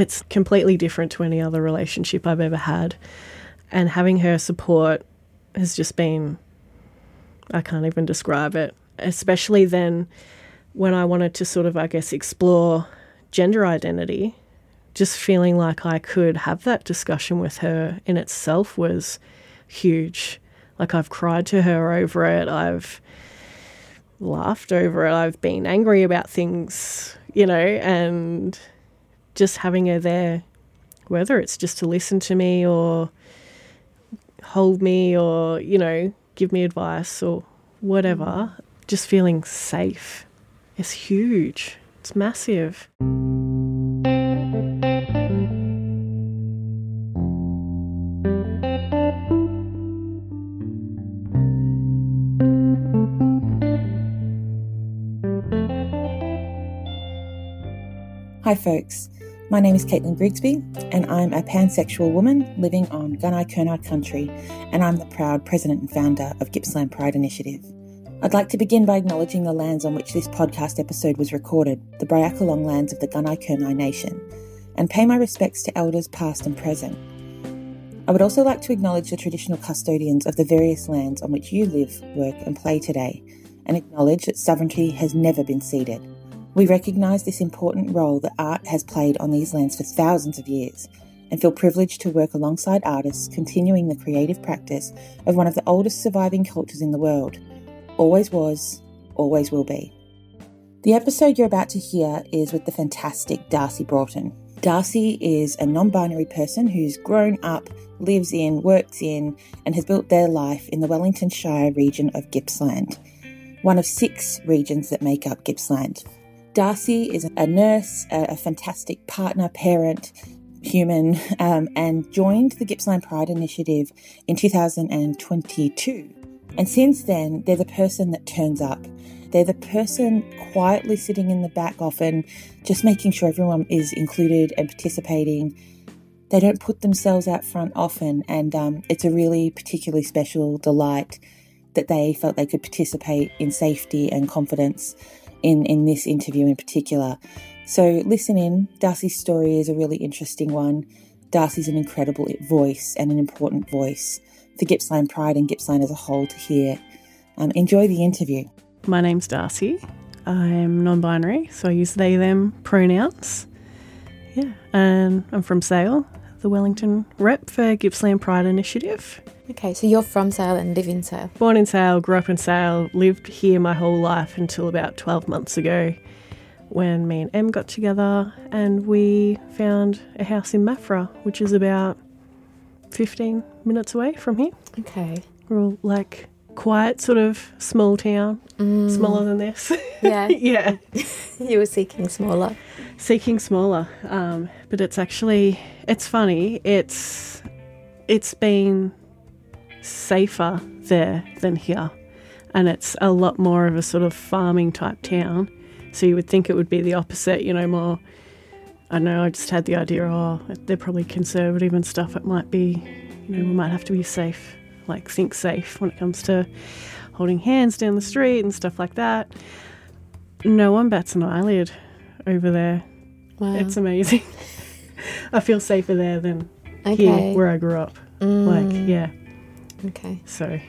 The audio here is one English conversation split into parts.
It's completely different to any other relationship I've ever had. And having her support has just been, I can't even describe it, especially then when I wanted to sort of, I guess, explore gender identity. Just feeling like I could have that discussion with her in itself was huge. Like I've cried to her over it. I've laughed over it. I've been angry about things, you know, and just having her there, whether it's just to listen to me or hold me or, you know, give me advice or whatever, just feeling safe is huge. It's massive. Hi, folks. My name is Caitlin Grigsby, and I'm a pansexual woman living on Gunai Kurnai country, and I'm the proud president and founder of Gippsland Pride Initiative. I'd like to begin by acknowledging the lands on which this podcast episode was recorded, the Briagolong lands of the Gunai Kurnai Nation, and pay my respects to elders past and present. I would also like to acknowledge the traditional custodians of the various lands on which you live, work, and play today, and acknowledge that sovereignty has never been ceded. We recognise this important role that art has played on these lands for thousands of years and feel privileged to work alongside artists continuing the creative practice of one of the oldest surviving cultures in the world. Always was, always will be. The episode you're about to hear is with the fantastic Darcy Broughton. Darcy is a non binary person who's grown up, lives in, works in, and has built their life in the Wellington Shire region of Gippsland, one of six regions that make up Gippsland. Darcy is a nurse, a, fantastic partner, parent, human, um, and joined the Gippsland Pride Initiative in 2022. And since then, they're the person that turns up. They're the person quietly sitting in the back, often just making sure everyone is included and participating. They don't put themselves out front often, and um, it's a really particularly special delight that they felt they could participate in safety and confidence in, in this interview in particular. So listen in. Darcy's story is a really interesting one. Darcy's an incredible voice and an important voice for Gippsland Pride and Gippsland as a whole to hear. Um, enjoy the interview. My name's Darcy. I'm non binary, so I use they, them pronouns. Yeah, and I'm from Sale, the Wellington rep for Gippsland Pride Initiative. Okay, so you're from Sale and live in Sale. Born in Sale, grew up in Sale, lived here my whole life until about 12 months ago when me and Em got together and we found a house in Maffra, which is about 15 minutes away from here. Okay. We're all like quiet, sort of small town, mm. smaller than this. Yeah. yeah. you were seeking smaller. Seeking smaller. Um, but it's actually, it's funny. It's, it's been safer there than here. And it's a lot more of a sort of farming type town. So you would think it would be the opposite, you know, more. I know, I just had the idea, oh, they're probably conservative and stuff. It might be, you know, we might have to be safe, like think safe when it comes to holding hands down the street and stuff like that. No one bats an eyelid over there. Wow. It's amazing. I feel safer there than okay. here where I grew up. Mm. Like, yeah. Okay. So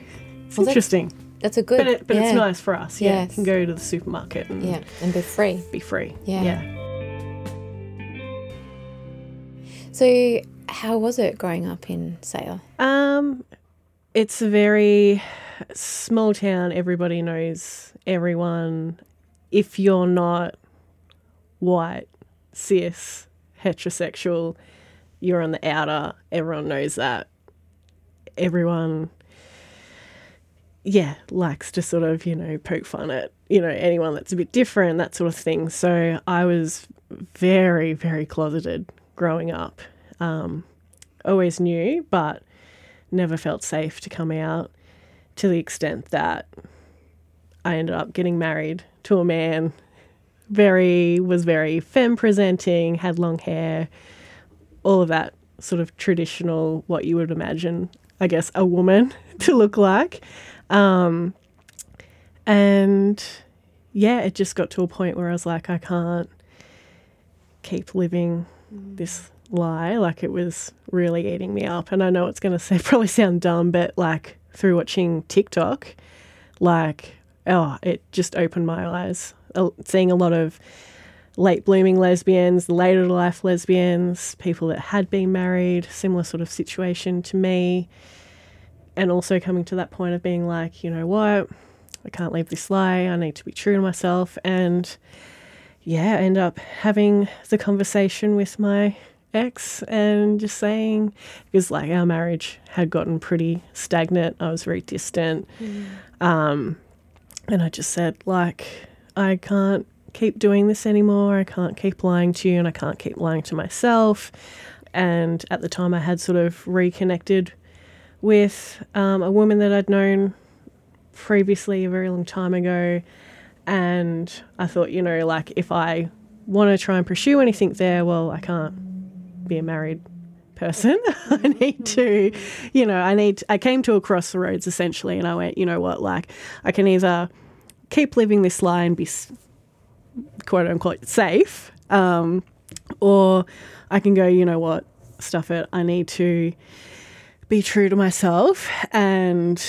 it's well, interesting. That's, that's, a good. But, it, but yeah. it's nice for us. Yeah, yes. can go to the supermarket and yeah, and be free. Be free. Yeah. yeah. So, how was it growing up in Sale? Um, it's a very small town. Everybody knows everyone. If you're not white, cis, heterosexual, you're on the outer. Everyone knows that everyone yeah, likes to sort of, you know, poke fun at, you know, anyone that's a bit different, that sort of thing. So I was very, very closeted growing up. Um, always knew, but never felt safe to come out to the extent that I ended up getting married to a man. Very, was very femme presenting, had long hair, all of that sort of traditional, what you would imagine I guess, a woman to look like. Um, and yeah, it just got to a point where I was like, I can't keep living this lie. Like it was really eating me up. And I know it's going to probably sound dumb, but like through watching TikTok, like, oh, it just opened my eyes. Uh, Seeing a lot of late blooming lesbians, later life lesbians, people that had been married, similar sort of situation to me. And also coming to that point of being like, you know what? I can't leave this lie. I need to be true to myself. And yeah, end up having the conversation with my ex and just saying, because like our marriage had gotten pretty stagnant. I was very distant. Um, and I just said, like, I can't keep doing this anymore. I can't keep lying to you and I can't keep lying to myself. And at the time, I had sort of reconnected with um, a woman that I'd known previously a very long time ago. And I thought, you know, like if I want to try and pursue anything there, well, I can't be a married person. I need to, you know, I need, I came to a crossroads essentially and I went, you know what, like I can either keep living this lie and be quote unquote safe, um, or I can go, you know what, stuff it. I need to be true to myself and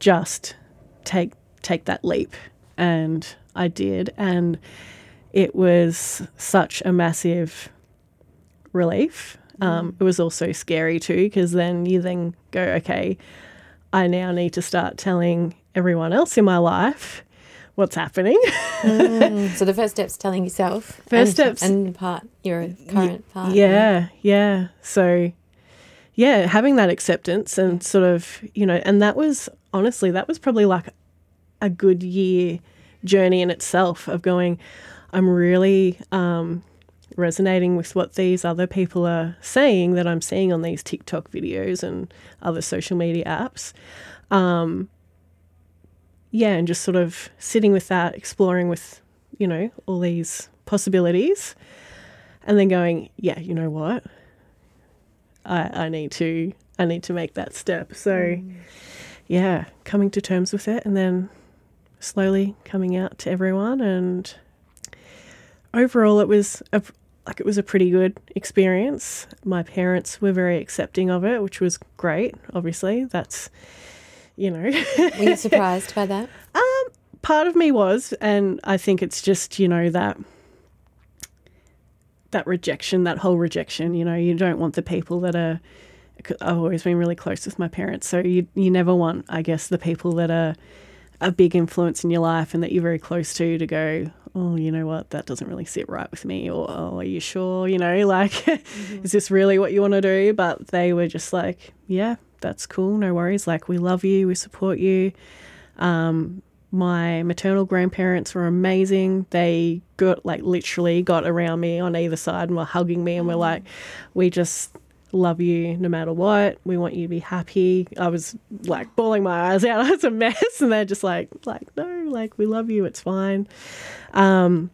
just take take that leap. And I did, and it was such a massive relief. Um, it was also scary too, because then you then go, okay, I now need to start telling everyone else in my life what's happening. So the first step's telling yourself. First and, step's- and part your current part. Yeah, yeah. So, yeah, having that acceptance and sort of, you know, and that was honestly, that was probably like a good year journey in itself of going, I'm really um, resonating with what these other people are saying that I'm seeing on these TikTok videos and other social media apps. Um, yeah, and just sort of sitting with that, exploring with, you know, all these possibilities and then going, yeah, you know what? I, I need to I need to make that step. So yeah, coming to terms with it and then slowly coming out to everyone and overall it was a, like it was a pretty good experience. My parents were very accepting of it, which was great. Obviously, that's you know, Were you surprised by that? Um, part of me was, and I think it's just you know that that rejection, that whole rejection. You know, you don't want the people that are. I've always been really close with my parents, so you you never want, I guess, the people that are a big influence in your life and that you're very close to to go. Oh, you know what? That doesn't really sit right with me. Or, oh, are you sure? You know, like, is this really what you want to do? But they were just like, yeah, that's cool. No worries. Like, we love you. We support you. Um, my maternal grandparents were amazing. They got like literally got around me on either side and were hugging me and were like, "We just love you no matter what. We want you to be happy." I was like bawling my eyes out. I was a mess, and they're just like, "Like no, like we love you. It's fine." Um,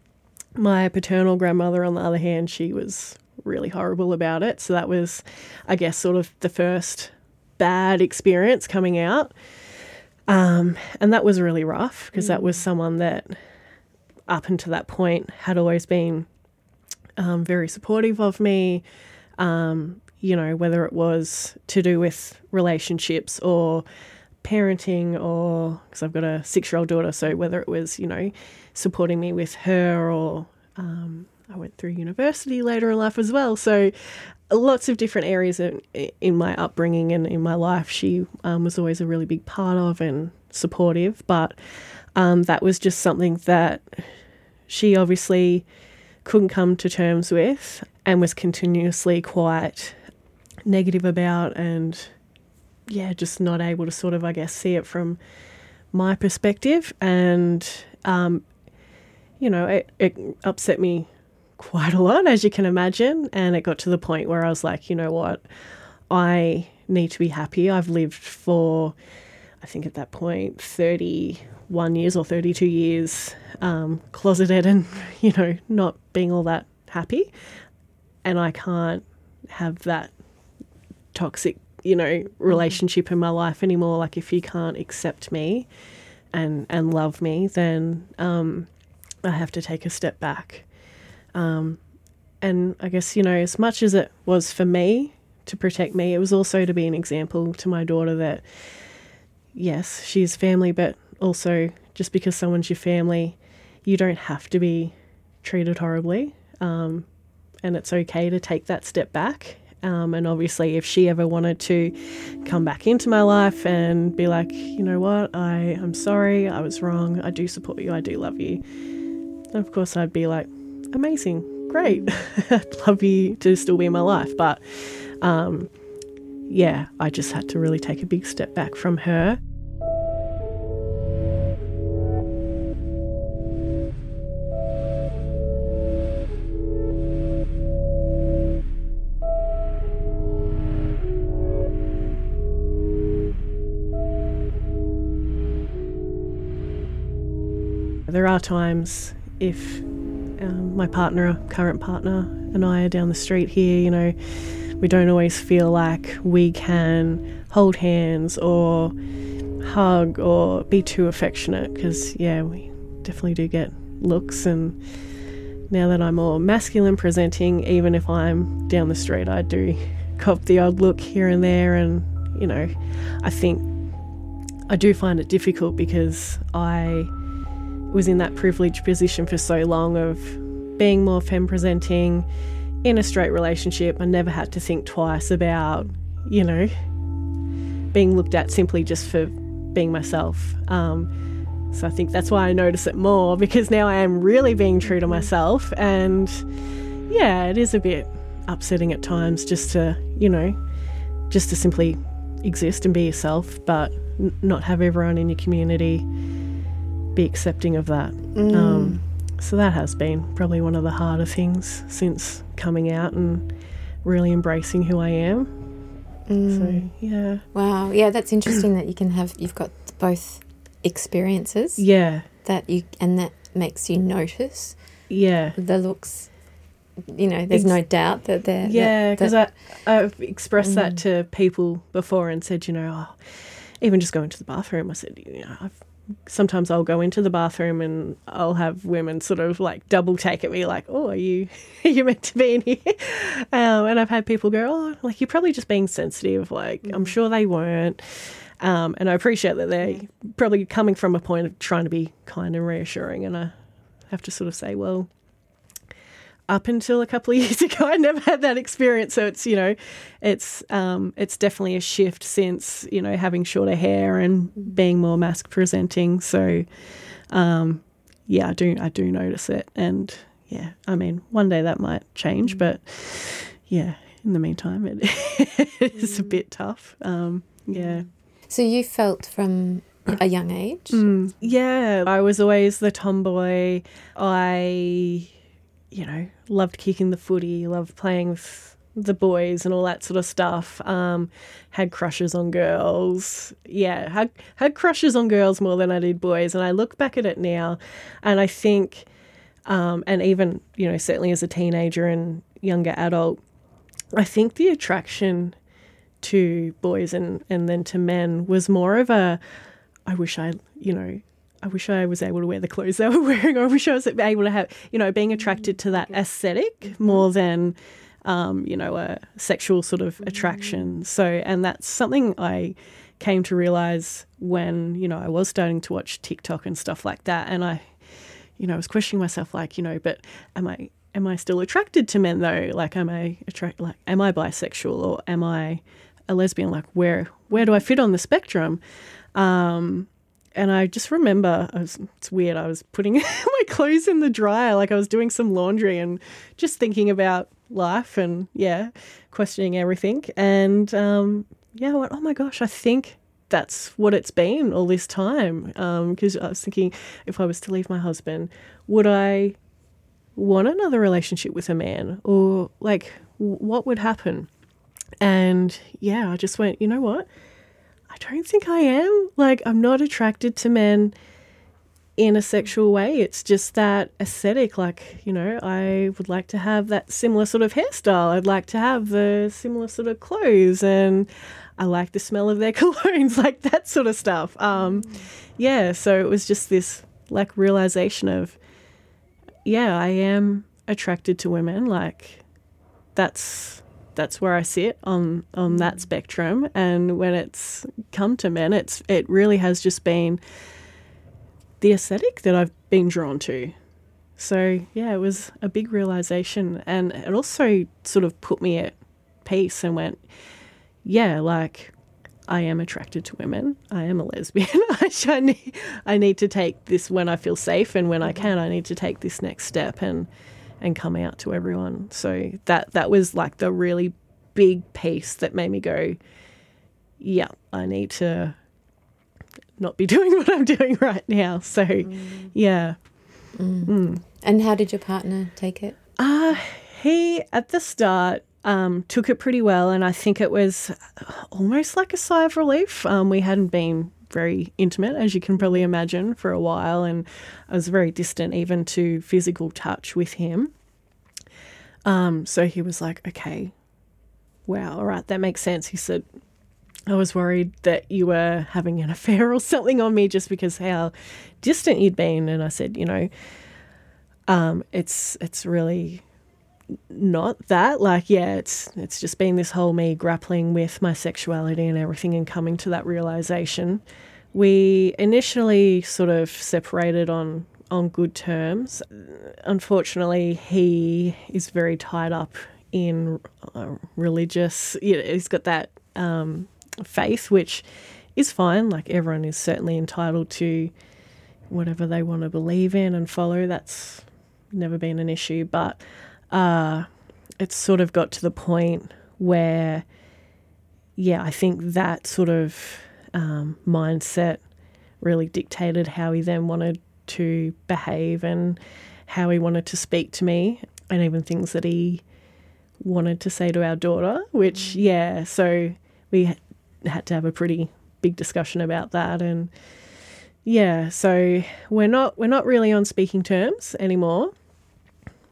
my paternal grandmother, on the other hand, she was really horrible about it. So that was, I guess, sort of the first bad experience coming out. Um, and that was really rough because that was someone that, up until that point, had always been um, very supportive of me. Um, you know, whether it was to do with relationships or parenting, or because I've got a six year old daughter, so whether it was, you know, supporting me with her or um, I went through university later in life as well. So lots of different areas in, in my upbringing and in my life, she um, was always a really big part of and supportive. But um, that was just something that she obviously couldn't come to terms with and was continuously quite negative about and yeah, just not able to sort of, I guess, see it from my perspective. And, um, you know, it, it upset me quite a lot, as you can imagine. And it got to the point where I was like, you know what? I need to be happy. I've lived for, I think at that point, 31 years or 32 years um, closeted and, you know, not being all that happy. And I can't have that toxic, you know, relationship in my life anymore. Like, if you can't accept me and, and love me, then um, I have to take a step back. Um, and I guess, you know, as much as it was for me to protect me, it was also to be an example to my daughter that, yes, she's family, but also just because someone's your family, you don't have to be treated horribly. Um, and it's okay to take that step back. Um, and obviously, if she ever wanted to come back into my life and be like, you know what, I, I'm sorry, I was wrong, I do support you, I do love you, of course I'd be like, amazing, great, I'd love you to still be in my life. But um, yeah, I just had to really take a big step back from her. There are times if um, my partner, current partner, and I are down the street here, you know, we don't always feel like we can hold hands or hug or be too affectionate because, yeah, we definitely do get looks. And now that I'm more masculine presenting, even if I'm down the street, I do cop the odd look here and there. And, you know, I think I do find it difficult because I was in that privileged position for so long of being more femme presenting in a straight relationship, I never had to think twice about, you know, being looked at simply just for being myself. Um, so I think that's why I notice it more because now I am really being true to myself. And yeah, it is a bit upsetting at times just to, you know, just to simply exist and be yourself, but n- not have everyone in your community be accepting of that. Mm. Um, so that has been probably one of the harder things since coming out and really embracing who I am. Mm. So yeah. Wow. Yeah, that's interesting that you can have you've got both experiences. Yeah. That you and that makes you notice. Yeah. The looks you know, there's Ex- no doubt that they're Yeah, because I I've expressed mm. that to people before and said, you know, oh, even just going to the bathroom, I said, you know, I've sometimes I'll go into the bathroom and I'll have women sort of like double take at me, like, "Oh, are you are you meant to be in here?" Um, and I've had people go, "Oh, like you're probably just being sensitive." Like mm-hmm. I'm mm. sure they weren't. Um, and I appreciate that they're probably coming from a point of trying to be kind and reassuring. And I have to sort of say, well, up until a couple of years ago, I never had that experience. So it's you know, it's um, it's definitely a shift since you know having shorter hair and being more masc presenting. So um, yeah, I do I do notice it, and yeah, I mean one day that might change, mm. but yeah, in the meantime, it is a mm. bit tough. Um, yeah. So you felt from a young age? Mm, yeah, I was always the tomboy. I you know, loved kicking the footy, loved playing with the boys and all that sort of stuff. Um, had crushes on girls. Yeah, had had crushes on girls more than I did boys. And I look back at it now, and I think, um, and even you know, certainly as a teenager and younger adult, I think the attraction to boys and and then to men was more of a, I wish I, you know, I wish I was able to wear the clothes they were wearing. I wish I was able to have, you know, being attracted to that aesthetic more than, um, you know, a sexual sort of attraction. So, and that's something I came to realize when, you know, I was starting to watch TikTok and stuff like that. And I, you know, I was questioning myself, like, you know, but am I, am I still attracted to men though? Like, am I attract, like, am I bisexual or am I a lesbian? Like, where, where do I fit on the spectrum? Um, and I just remember I was, it's weird. I was putting my clothes in the dryer, like I was doing some laundry and just thinking about life and yeah, questioning everything. And um, yeah, I went, oh my gosh, I think that's what it's been all this time. Because um, I was thinking, if I was to leave my husband, would I want another relationship with a man, or like what would happen? And yeah, I just went, you know what? I don't think I am. Like, I'm not attracted to men in a sexual way. It's just that aesthetic. Like, you know, I would like to have that similar sort of hairstyle. I'd like to have the similar sort of clothes, and I like the smell of their colognes, like that sort of stuff. Um, yeah, so it was just this like realization of, yeah, I am attracted to women. Like that's that's where I sit on on that mm. spectrum. And when it's come to men, it's it really has just been the aesthetic that I've been drawn to. So yeah, it was a big realization, and it also sort of put me at peace and went, yeah, like I am attracted to women. I am a lesbian. I need, I need to take this when I feel safe, and when I mm-hmm. can, I need to take this next step and and come out to everyone. So that that was like the really big piece that made me go, yeah, I need to not be doing what I'm doing right now. So mm. yeah. Mm. Mm. And how did your partner take it? Uh, he, at the start, um, took it pretty well. And I think it was almost like a sigh of relief. Um, we hadn't been very intimate, as you can probably imagine, for a while. And I was very distant even to physical touch with him. Um, so he was like, okay, wow, all right, that makes sense. He said, I was worried that you were having an affair or something on me just because how distant you'd been. And I said, you know, um, it's it's really not that. Like, yeah, it's it's just been this whole me grappling with my sexuality and everything and coming to that realization. We initially sort of separated on on good terms. Unfortunately, he is very tied up in uh, religious. You know, he's got that um, faith, which is fine. Like everyone is certainly entitled to whatever they want to believe in and follow. That's never been an issue, but uh, it's sort of got to the point where, yeah, I think that sort of um, mindset really dictated how he then wanted to behave and how he wanted to speak to me, and even things that he wanted to say to our daughter, which, mm. yeah, so we had to have a pretty big discussion about that and yeah so we're not we're not really on speaking terms anymore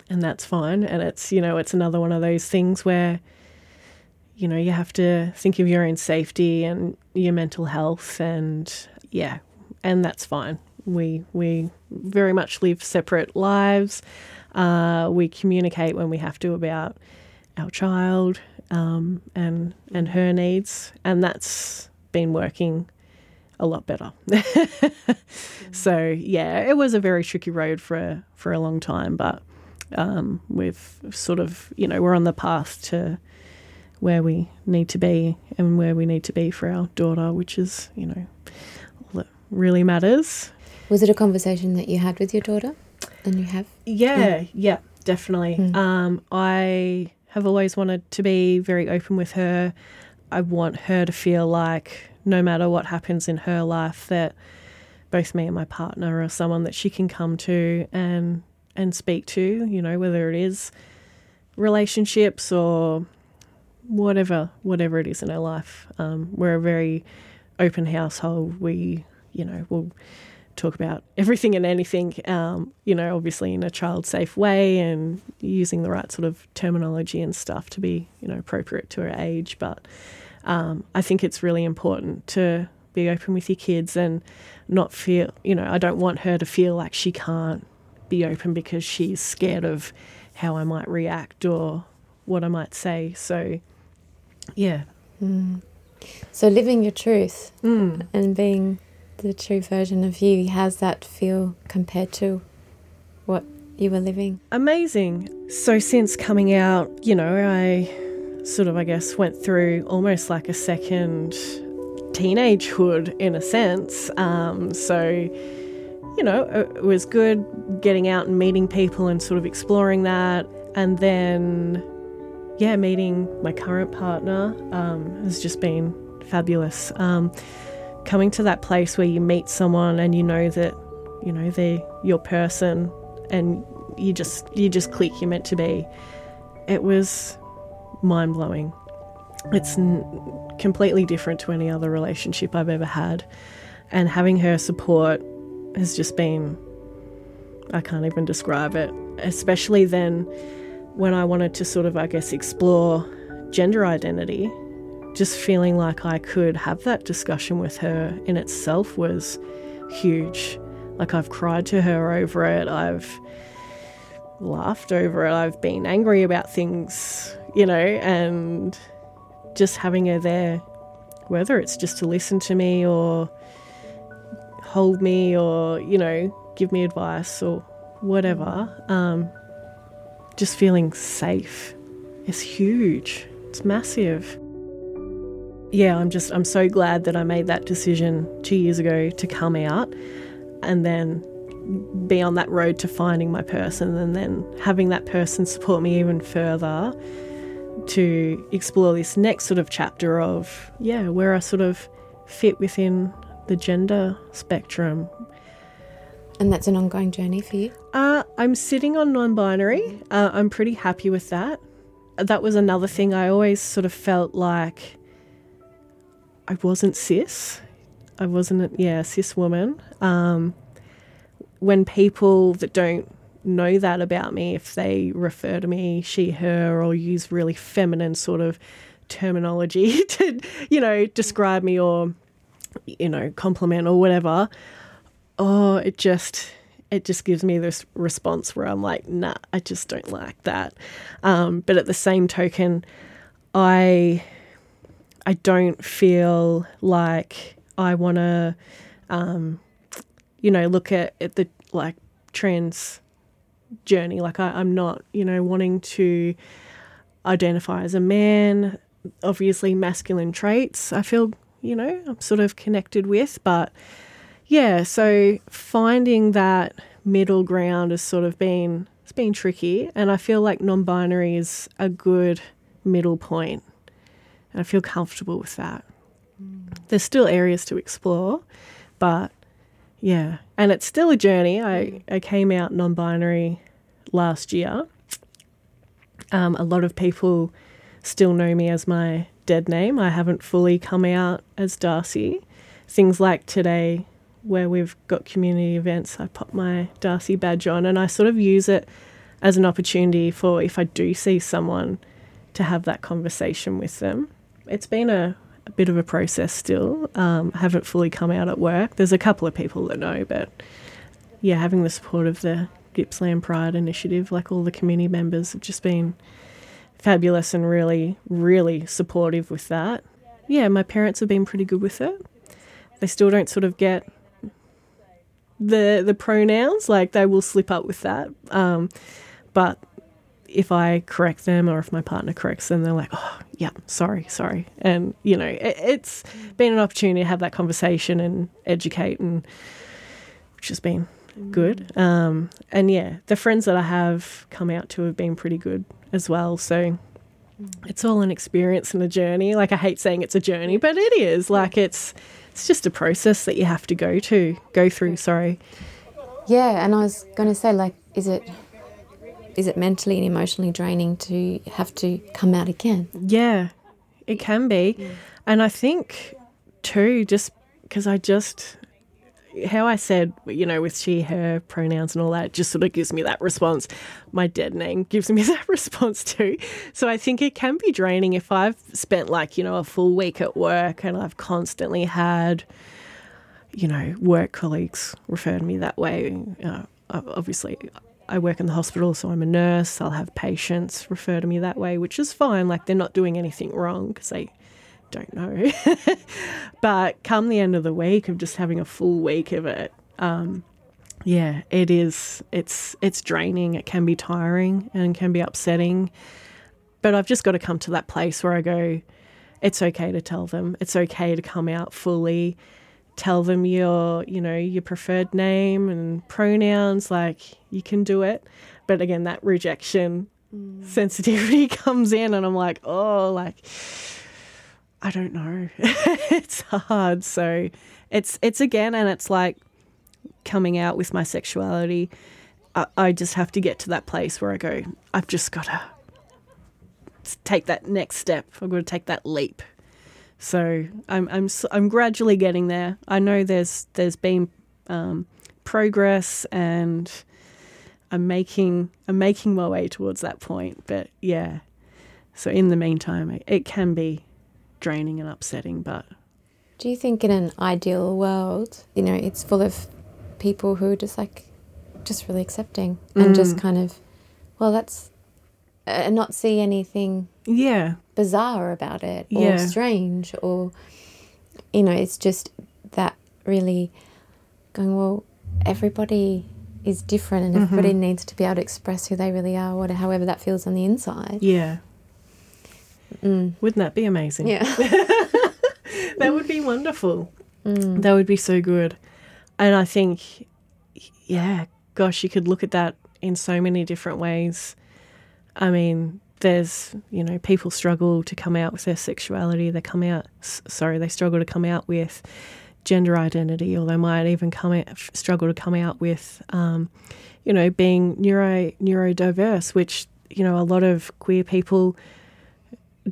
and that's fine. And it's, you know, it's another one of those things where, you know, you have to think of your own safety and your mental health and yeah, and that's fine. We we very much live separate lives. Uh, we communicate when we have to about our child um, and and her needs, and that's been working a lot better. so yeah, it was a very tricky road for for a long time, but um, we've sort of, you know, we're on the path to where we need to be and where we need to be for our daughter, which is, you know, all that really matters. Was it a conversation that you had with your daughter? And you have? Yeah, yeah, yeah definitely. Mm. Um, I have always wanted to be very open with her. I want her to feel like no matter what happens in her life, that both me and my partner are someone that she can come to and and speak to, you know, whether it is relationships or whatever, whatever it is in our life. Um, we're a very open household. We, you know, will talk about everything and anything, um, you know, obviously in a child safe way and using the right sort of terminology and stuff to be, you know, appropriate to her age. But um, I think it's really important to be open with your kids and not feel, you know, I don't want her to feel like she can't be open because she's scared of how I might react or what I might say. So, yeah. Mm. So, living your truth mm. and being the true version of you, how's that feel compared to what you were living? Amazing. So, since coming out, you know, I sort of, I guess, went through almost like a second teenagehood in a sense. Um, so, you know, it was good getting out and meeting people and sort of exploring that. And then, yeah, meeting my current partner um, has just been fabulous. Um, coming to that place where you meet someone and you know that, you know, they're your person and you just you just click. You're meant to be. It was mind blowing. It's n- completely different to any other relationship I've ever had, and having her support has just been, I can't even describe it. Especially then when I wanted to sort of, I guess, explore gender identity, just feeling like I could have that discussion with her in itself was huge. Like I've cried to her over it. I've laughed over it. I've been angry about things, you know, and just having her there, whether it's just to listen to me or hold me or, you know, give me advice or whatever, um, just feeling safe is huge. It's massive. Yeah, I'm just, I'm so glad that I made that decision two years ago to come out and then be on that road to finding my person and then having that person support me even further to explore this next sort of chapter of, yeah, where I sort of fit within the gender spectrum. And that's an ongoing journey for you? Uh, I'm sitting on non binary. Uh, I'm pretty happy with that. That was another thing I always sort of felt like I wasn't cis. I wasn't, yeah, cis woman. Um, when people that don't know that about me, if they refer to me she, her, or use really feminine sort of terminology to, you know, describe me or, you know, compliment or whatever, oh, it just it just gives me this response where I'm like, nah, I just don't like that. Um, but at the same token, I I don't feel like I want to, um, you know, look at, at the like trans journey. Like I, I'm not, you know, wanting to identify as a man. Obviously, masculine traits. I feel, you know, I'm sort of connected with, but yeah. So finding that middle ground has sort of been it's been tricky, and I feel like non-binary is a good middle point and I feel comfortable with that. Mm. There's still areas to explore, but yeah, and it's still a journey. I, I came out non binary last year. Um, a lot of people still know me as my dead name. I haven't fully come out as Darcy. Things like today, where we've got community events, I pop my Darcy badge on and I sort of use it as an opportunity for if I do see someone to have that conversation with them it's been a, a bit of a process still. Um, I haven't fully come out at work. There's a couple of people that know, but yeah, having the support of the Gippsland Pride initiative, like all the community members, have just been fabulous and really, really supportive with that. Yeah, my parents have been pretty good with it. They still don't sort of get the the pronouns, like they will slip up with that. Um, but if I correct them or if my partner corrects them, they're like, oh, yeah, sorry, sorry. And, you know, it, it's been an opportunity to have that conversation and educate, and which has been good. Um, and yeah, the friends that I have come out to have been pretty good as well. So it's all an experience and a journey. Like, I hate saying it's a journey, but it is. Like, it's. It's just a process that you have to go to, go through, sorry. Yeah, and I was going to say, like, is it is it mentally and emotionally draining to have to come out again? Yeah, it can be. And I think, too, just because I just, how I said, you know, with she, her pronouns and all that, just sort of gives me that response. My dead name gives me that response too. So I think it can be draining if I've spent like, you know, a full week at work and I've constantly had, you know, work colleagues refer to me that way. Uh, obviously, I work in the hospital, so I'm a nurse. I'll have patients refer to me that way, which is fine. Like they're not doing anything wrong because they don't know. but come the end of the week of just having a full week of it, um, yeah, it is. It's it's draining. It can be tiring and can be upsetting. But I've just got to come to that place where I go, it's okay to tell them. It's okay to come out fully tell them your, you know, your preferred name and pronouns, like you can do it. But again, that rejection mm. sensitivity comes in and I'm like, oh, like I don't know. it's hard. So it's it's again and it's like coming out with my sexuality. I, I just have to get to that place where I go, I've just gotta take that next step. I've got to take that leap. So I'm I'm I'm gradually getting there. I know there's there's been um, progress and I'm making I'm making my way towards that point. But yeah, so in the meantime, it, it can be draining and upsetting. But do you think in an ideal world, you know, it's full of people who are just like just really accepting and just mm. kind of well, that's and not see anything Yeah. bizarre about it or Yeah. strange or you know it's just that really going well everybody is different and everybody Mm-hmm. needs to be able to express who they really are whatever however that feels on the inside Yeah. Wouldn't that be amazing? yeah That would be wonderful. That would be so good. And I think, yeah, gosh, you could look at that in so many different ways. I mean, there's, you know, people struggle to come out with their sexuality. They come out, sorry, they struggle to come out with gender identity, or they might even come out, struggle to come out with, um, you know, being neuro neurodiverse, which you know a lot of queer people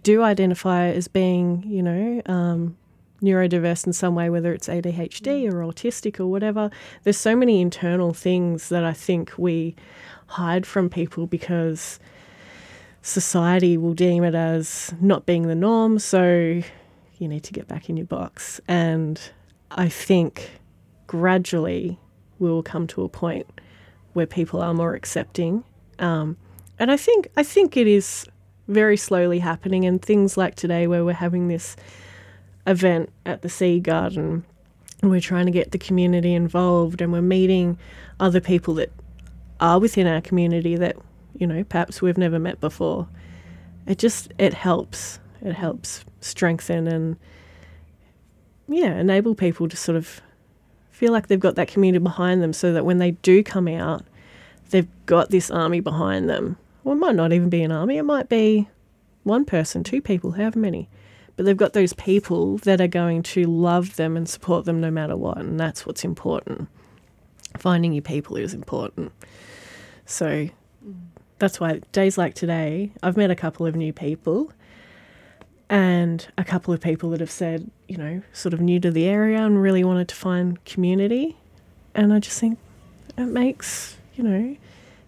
do identify as being, you know, um, neurodiverse in some way, whether it's ADHD or autistic or whatever. There's so many internal things that I think we hide from people because society will deem it as not being the norm. So you need to get back in your box. And I think gradually we will come to a point where people are more accepting. Um, and I think I think it is very slowly happening. And things like today, where we're having this event at the Sea Garden, and we're trying to get the community involved, and we're meeting other people that are within our community that you know perhaps we've never met before. It just it helps. It helps strengthen and yeah, enable people to sort of feel like they've got that community behind them, so that when they do come out, they've got this army behind them. Well, it might not even be an army. It might be one person, two people, however many. But they've got those people that are going to love them and support them no matter what. And that's what's important. Finding your people is important. So that's why days like today, I've met a couple of new people and a couple of people that have said, you know, sort of new to the area and really wanted to find community. And I just think it makes, you know,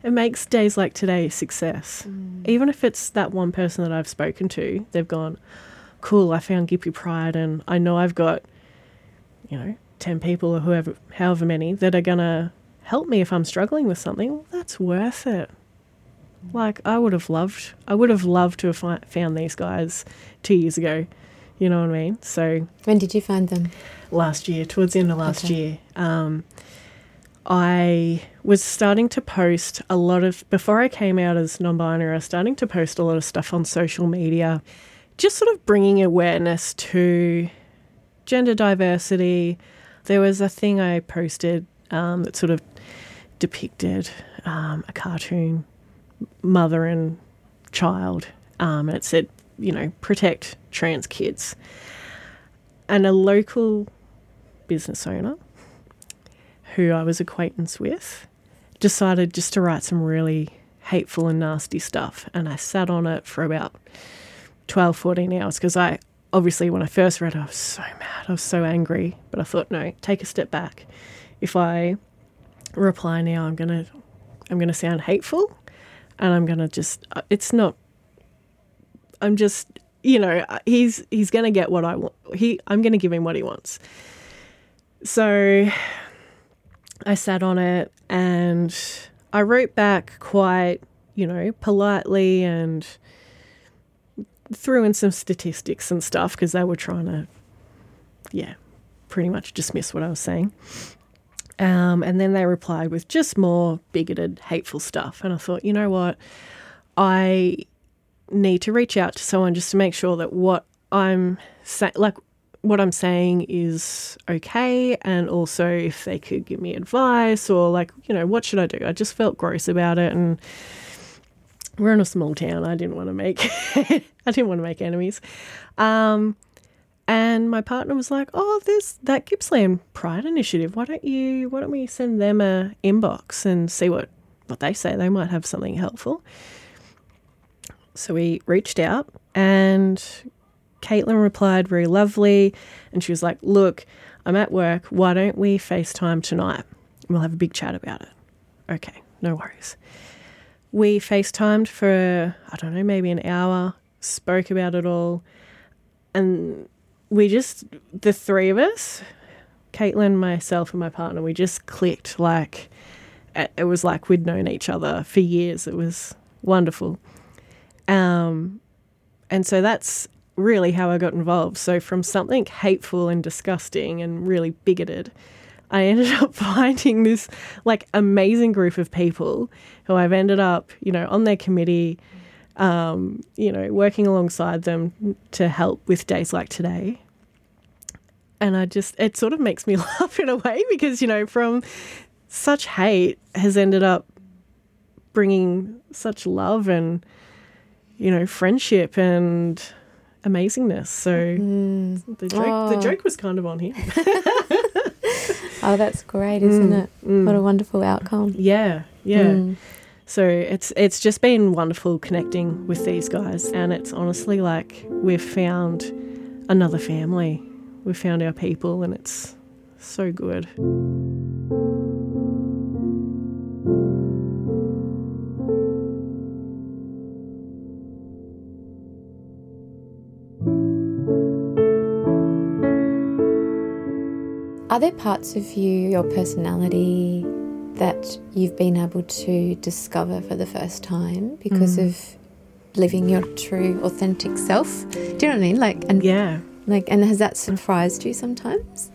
it makes days like today a success. Even if it's that one person that I've spoken to, they've gone, cool, I found Gippy Pride and I know I've got, you know, 10 people or whoever, however many that are going to help me if I'm struggling with something. Well, that's worth it. Like I would have loved, I would have loved to have fi- found these guys two years ago. You know what I mean? So when did you find them last year, towards the end of last Okay. year, um, I was starting to post a lot of, before I came out as non binary, I was starting to post a lot of stuff on social media, just sort of bringing awareness to gender diversity. There was a thing I posted um, that sort of depicted um, a cartoon mother and child, um, and it said, you know, protect trans kids. And a local business owner who I was acquaintance with decided just to write some really hateful and nasty stuff. And I sat on it for about 12, 14 hours because I obviously, when I first read it, I was so mad. I was so angry. But I thought, no, take a step back. If I reply now, I'm going to. I'm going to sound hateful and I'm going to just uh, it's not I'm just you know he's he's going to get what I want he I'm going to give him what he wants so I sat on it and I wrote back quite you know politely and threw in some statistics and stuff because they were trying to yeah pretty much dismiss what I was saying um, and then they replied with just more bigoted, hateful stuff. And I thought, you know what? I need to reach out to someone just to make sure that what I'm saying, like, what I'm saying is okay. And also if they could give me advice or, like, you know, what should I do? I just felt gross about it. And we're in a small town. I didn't want to make, I didn't want to make enemies. Um, and my partner was like, "Oh, there's that Gippsland Pride Initiative. Why don't you? Why don't we send them a inbox and see what what they say? They might have something helpful." So we reached out, and Caitlin replied very lovely, and she was like, "Look, I'm at work. Why don't we FaceTime tonight? We'll have a big chat about it." Okay, no worries. We FaceTimed for I don't know, maybe an hour. Spoke about it all, and we just the three of us caitlin myself and my partner we just clicked like it was like we'd known each other for years it was wonderful. Um, and so that's really how I got involved. So from something hateful and disgusting and really bigoted, I ended up finding this like amazing group of people who I've ended up, you know, on their committee, um, you know, working alongside them to help with days like today. And I just, it sort of makes me laugh in a way because, you know, from such hate has ended up bringing such love and, you know, friendship and amazingness. So mm. the joke, oh. the joke was kind of on him. oh, that's great, isn't mm, it? Mm. What a wonderful outcome. Yeah, yeah. Mm. So it's it's just been wonderful connecting with these guys, and it's honestly like we've found another family. We've found our people, and it's so good. Are there parts of you, your personality, that you've been able to discover for the first time because mm. of living your true, authentic self? Do you know what I mean? Like, and yeah, like, and has that surprised you sometimes?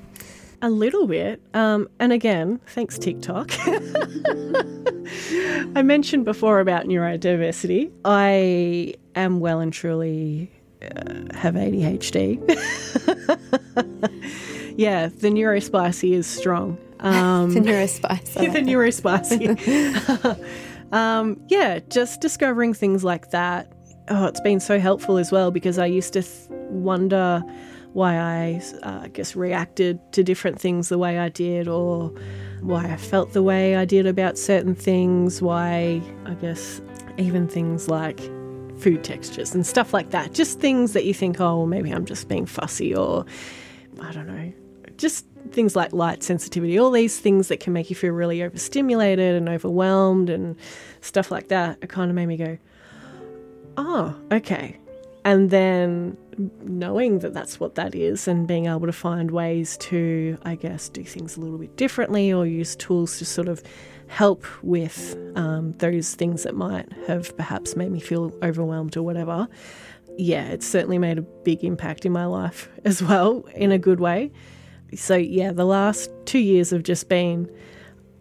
A little bit. Um, and again, thanks TikTok. I mentioned before about neurodiversity. I am well and truly uh, have ADHD. yeah, the neurospicy is strong. Um, the neurospicy. the neurospicy. um, yeah, just discovering things like that. Oh, it's been so helpful as well because I used to th- wonder why I, uh, I guess, reacted to different things the way I did, or why I felt the way I did about certain things. Why, I guess, even things like food textures and stuff like that. Just things that you think, oh, well, maybe I'm just being fussy, or I don't know, just things like light sensitivity, all these things that can make you feel really overstimulated and overwhelmed and stuff like that. It kind of made me go, oh, okay. And then knowing that that's what that is and being able to find ways to, I guess, do things a little bit differently or use tools to sort of help with um, those things that might have perhaps made me feel overwhelmed or whatever. Yeah, it's certainly made a big impact in my life as well, in a good way so yeah, the last two years have just been,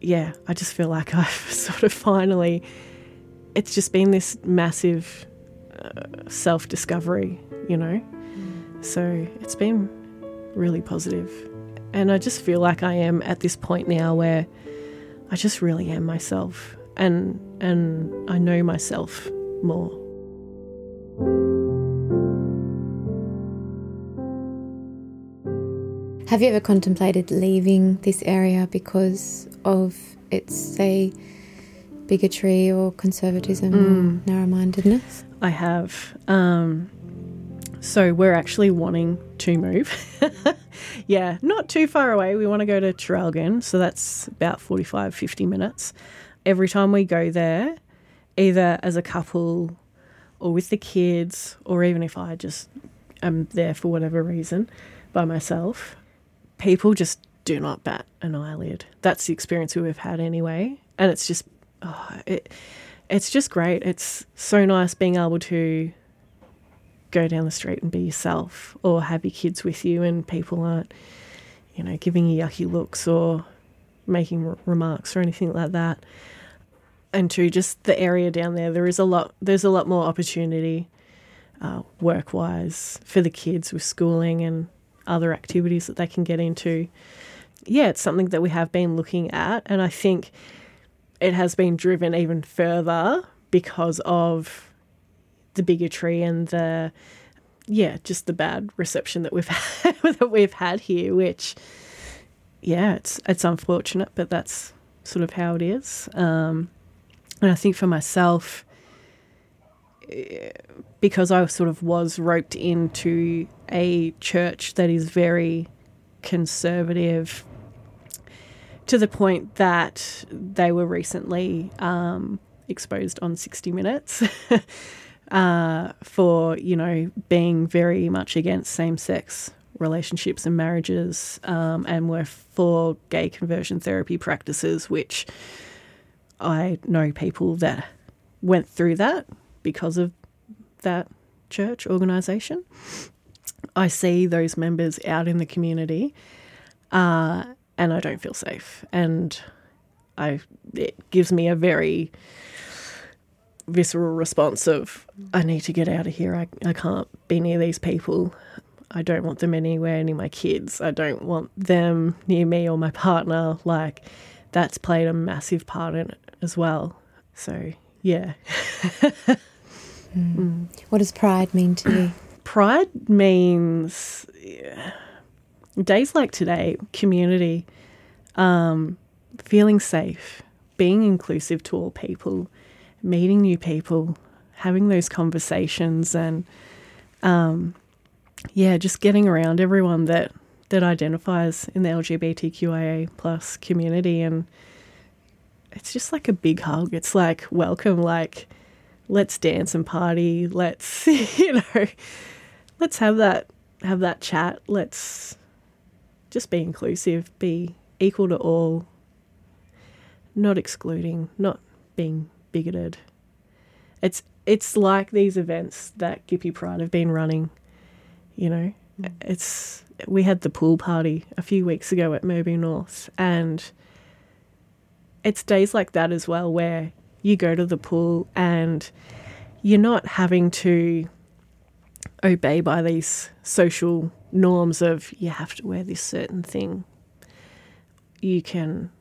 yeah, I just feel like I've sort of finally, it's just been this massive uh, self discovery, you know? So it's been really positive. And I just feel like I am at this point now where I just really am myself and and I know myself more. Have you ever contemplated leaving this area because of its, say, bigotry or conservatism mm. or narrow mindedness? I have. Um, so we're actually wanting to move. yeah, not too far away. We want to go to Traralgon, so that's about 45, 50 minutes. Every time we go there, either as a couple or with the kids, or even if I just am there for whatever reason by myself, people just do not bat an eyelid. That's the experience we've had anyway, and it's just oh, it, it's just great. It's so nice being able to go down the street and be yourself, or have your kids with you, and people aren't, you know, giving you yucky looks or making r- remarks or anything like that. And to just the area down there, there is a lot. There's a lot more opportunity, uh, work wise, for the kids with schooling and other activities that they can get into. Yeah, it's something that we have been looking at, and I think it has been driven even further because of the bigotry and the yeah, just the bad reception that we've had, that we've had here, which yeah, it's it's unfortunate, but that's sort of how it is. Um, and I think for myself, because I sort of was roped into a church that is very conservative to the point that they were recently um, exposed on 60 Minutes uh, for, you know, being very much against same sex relationships and marriages um, and were for gay conversion therapy practices, which I know people that went through that because of that church organization. I see those members out in the community, uh, and I don't feel safe. And I it gives me a very visceral response of I need to get out of here. I, I can't be near these people. I don't want them anywhere near my kids. I don't want them near me or my partner. Like that's played a massive part in it as well. So yeah. mm. What does pride mean to you? Pride means yeah, days like today, community, um, feeling safe, being inclusive to all people, meeting new people, having those conversations, and um, yeah, just getting around everyone that that identifies in the LGBTQIA plus community, and it's just like a big hug. It's like welcome, like let's dance and party. Let's you know, let's have that have that chat. Let's just be inclusive, be equal to all, not excluding, not being bigoted. It's it's like these events that Gippy Pride have been running. You know, mm. it's we had the pool party a few weeks ago at Murby North, and it's days like that as well where you go to the pool and you're not having to obey by these social norms of you have to wear this certain thing. You can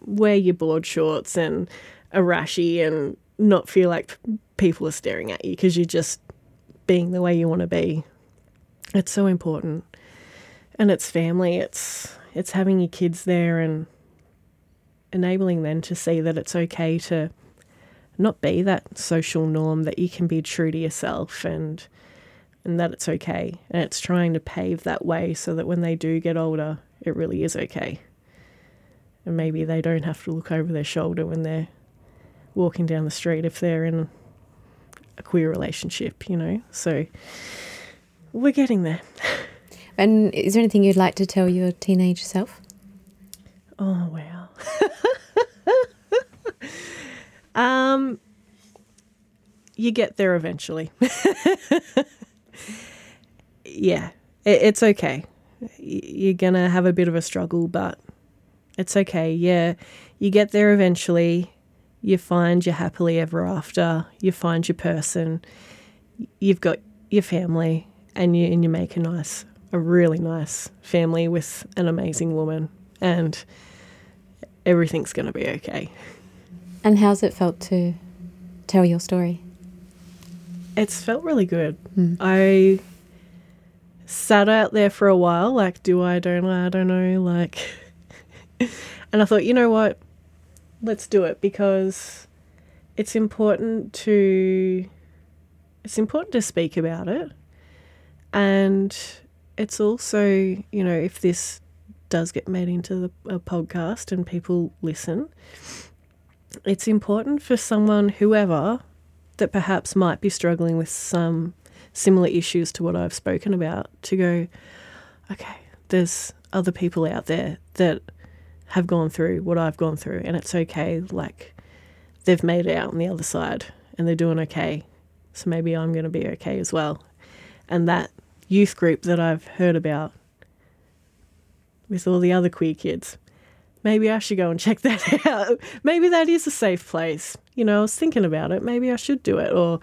wear your board shorts and a rashy and not feel like people are staring at you because you're just being the way you want to be. It's so important. And it's family, it's it's having your kids there and enabling them to see that it's okay to not be that social norm that you can be true to yourself and and that it's okay and it's trying to pave that way so that when they do get older it really is okay and maybe they don't have to look over their shoulder when they're walking down the street if they're in a queer relationship, you know. So we're getting there. And is there anything you'd like to tell your teenage self? Oh wow. Um you get there eventually. yeah, it, it's okay. You're gonna have a bit of a struggle, but it's okay. Yeah, you get there eventually you find your happily ever after, you find your person, you've got your family, and you and you make a nice, a really nice family with an amazing woman, and everything's to be okay. And how's it felt to tell your story? It's felt really good. Mm. I sat out there for a while, like, do I, don't I, I don't know, like, and I thought, you know what? let's do it because it's important to it's important to speak about it and it's also you know if this does get made into the podcast and people listen it's important for someone whoever that perhaps might be struggling with some similar issues to what I've spoken about to go okay there's other people out there that have gone through what I've gone through, and it's okay. Like, they've made it out on the other side and they're doing okay. So maybe I'm going to be okay as well. And that youth group that I've heard about with all the other queer kids, maybe I should go and check that out. maybe that is a safe place. You know, I was thinking about it. Maybe I should do it. Or,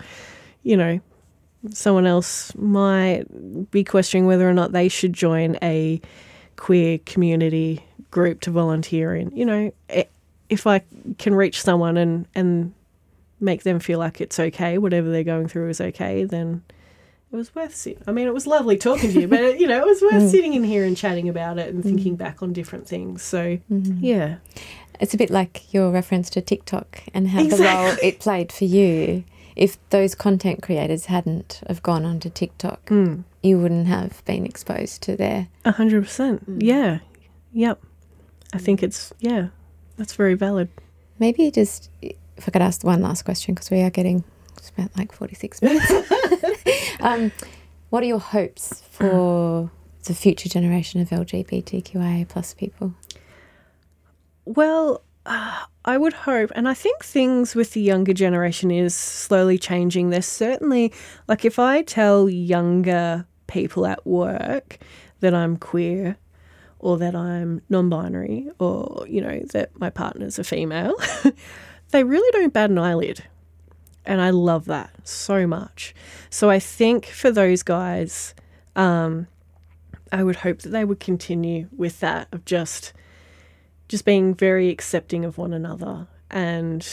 you know, someone else might be questioning whether or not they should join a queer community group to volunteer in. You know, if I can reach someone and and make them feel like it's okay, whatever they're going through is okay, then it was worth sitting. I mean, it was lovely talking to you, but you know, it was worth mm. sitting in here and chatting about it and thinking mm. back on different things. So, mm-hmm. yeah. It's a bit like your reference to TikTok and how exactly. the role it played for you. If those content creators hadn't have gone onto TikTok, mm. you wouldn't have been exposed to their. A hundred percent. Mm. Yeah. Yep. I think it's, yeah, that's very valid. Maybe just, if I could ask one last question, because we are getting spent like 46 minutes. um, what are your hopes for the future generation of LGBTQIA plus people? Well, I would hope, and I think things with the younger generation is slowly changing. There's certainly, like, if I tell younger people at work that I'm queer or that I'm non binary or, you know, that my partner's a female, they really don't bat an eyelid. And I love that so much. So I think for those guys, um, I would hope that they would continue with that of just just being very accepting of one another and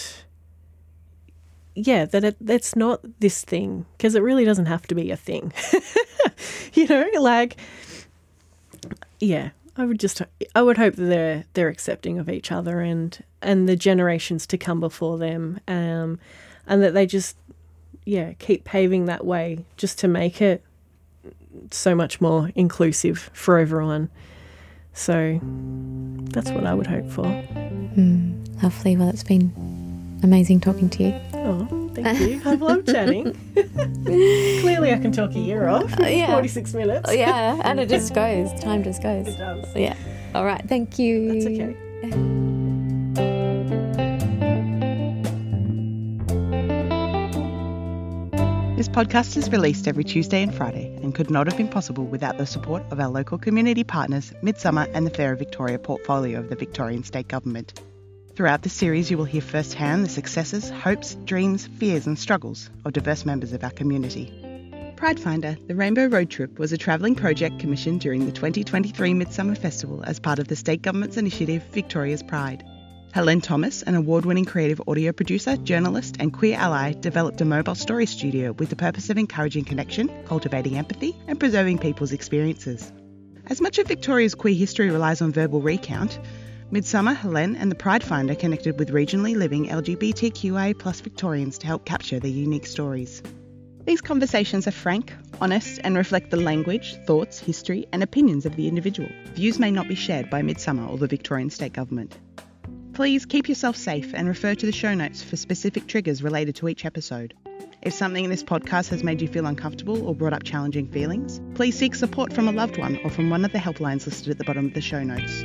yeah that it, it's not this thing because it really doesn't have to be a thing you know like yeah i would just i would hope that they're they're accepting of each other and and the generations to come before them um and that they just yeah keep paving that way just to make it so much more inclusive for everyone so that's what I would hope for. Mm, lovely. Well, it's been amazing talking to you. Oh, thank you. I've loved chatting. Clearly, I can talk a year off. Uh, yeah. 46 minutes. Oh, yeah, and it just goes. Time just goes. It does. Yeah. All right. Thank you. That's okay. Podcast is released every Tuesday and Friday and could not have been possible without the support of our local community partners, Midsumma and the Fairer Victoria portfolio of the Victorian State Government. Throughout the series, you will hear firsthand the successes, hopes, dreams, fears, and struggles of diverse members of our community. Pridefinder, the Rainbow Road Trip, was a travelling project commissioned during the 2023 Midsumma Festival as part of the state government's initiative Victoria's Pride. Helene Thomas, an award winning creative audio producer, journalist, and queer ally, developed a mobile story studio with the purpose of encouraging connection, cultivating empathy, and preserving people's experiences. As much of Victoria's queer history relies on verbal recount, Midsumma, Helene, and the Pridefinder connected with regionally living LGBTQIA Victorians to help capture their unique stories. These conversations are frank, honest, and reflect the language, thoughts, history, and opinions of the individual. Views may not be shared by Midsumma or the Victorian State Government. Please keep yourself safe and refer to the show notes for specific triggers related to each episode. If something in this podcast has made you feel uncomfortable or brought up challenging feelings, please seek support from a loved one or from one of the helplines listed at the bottom of the show notes.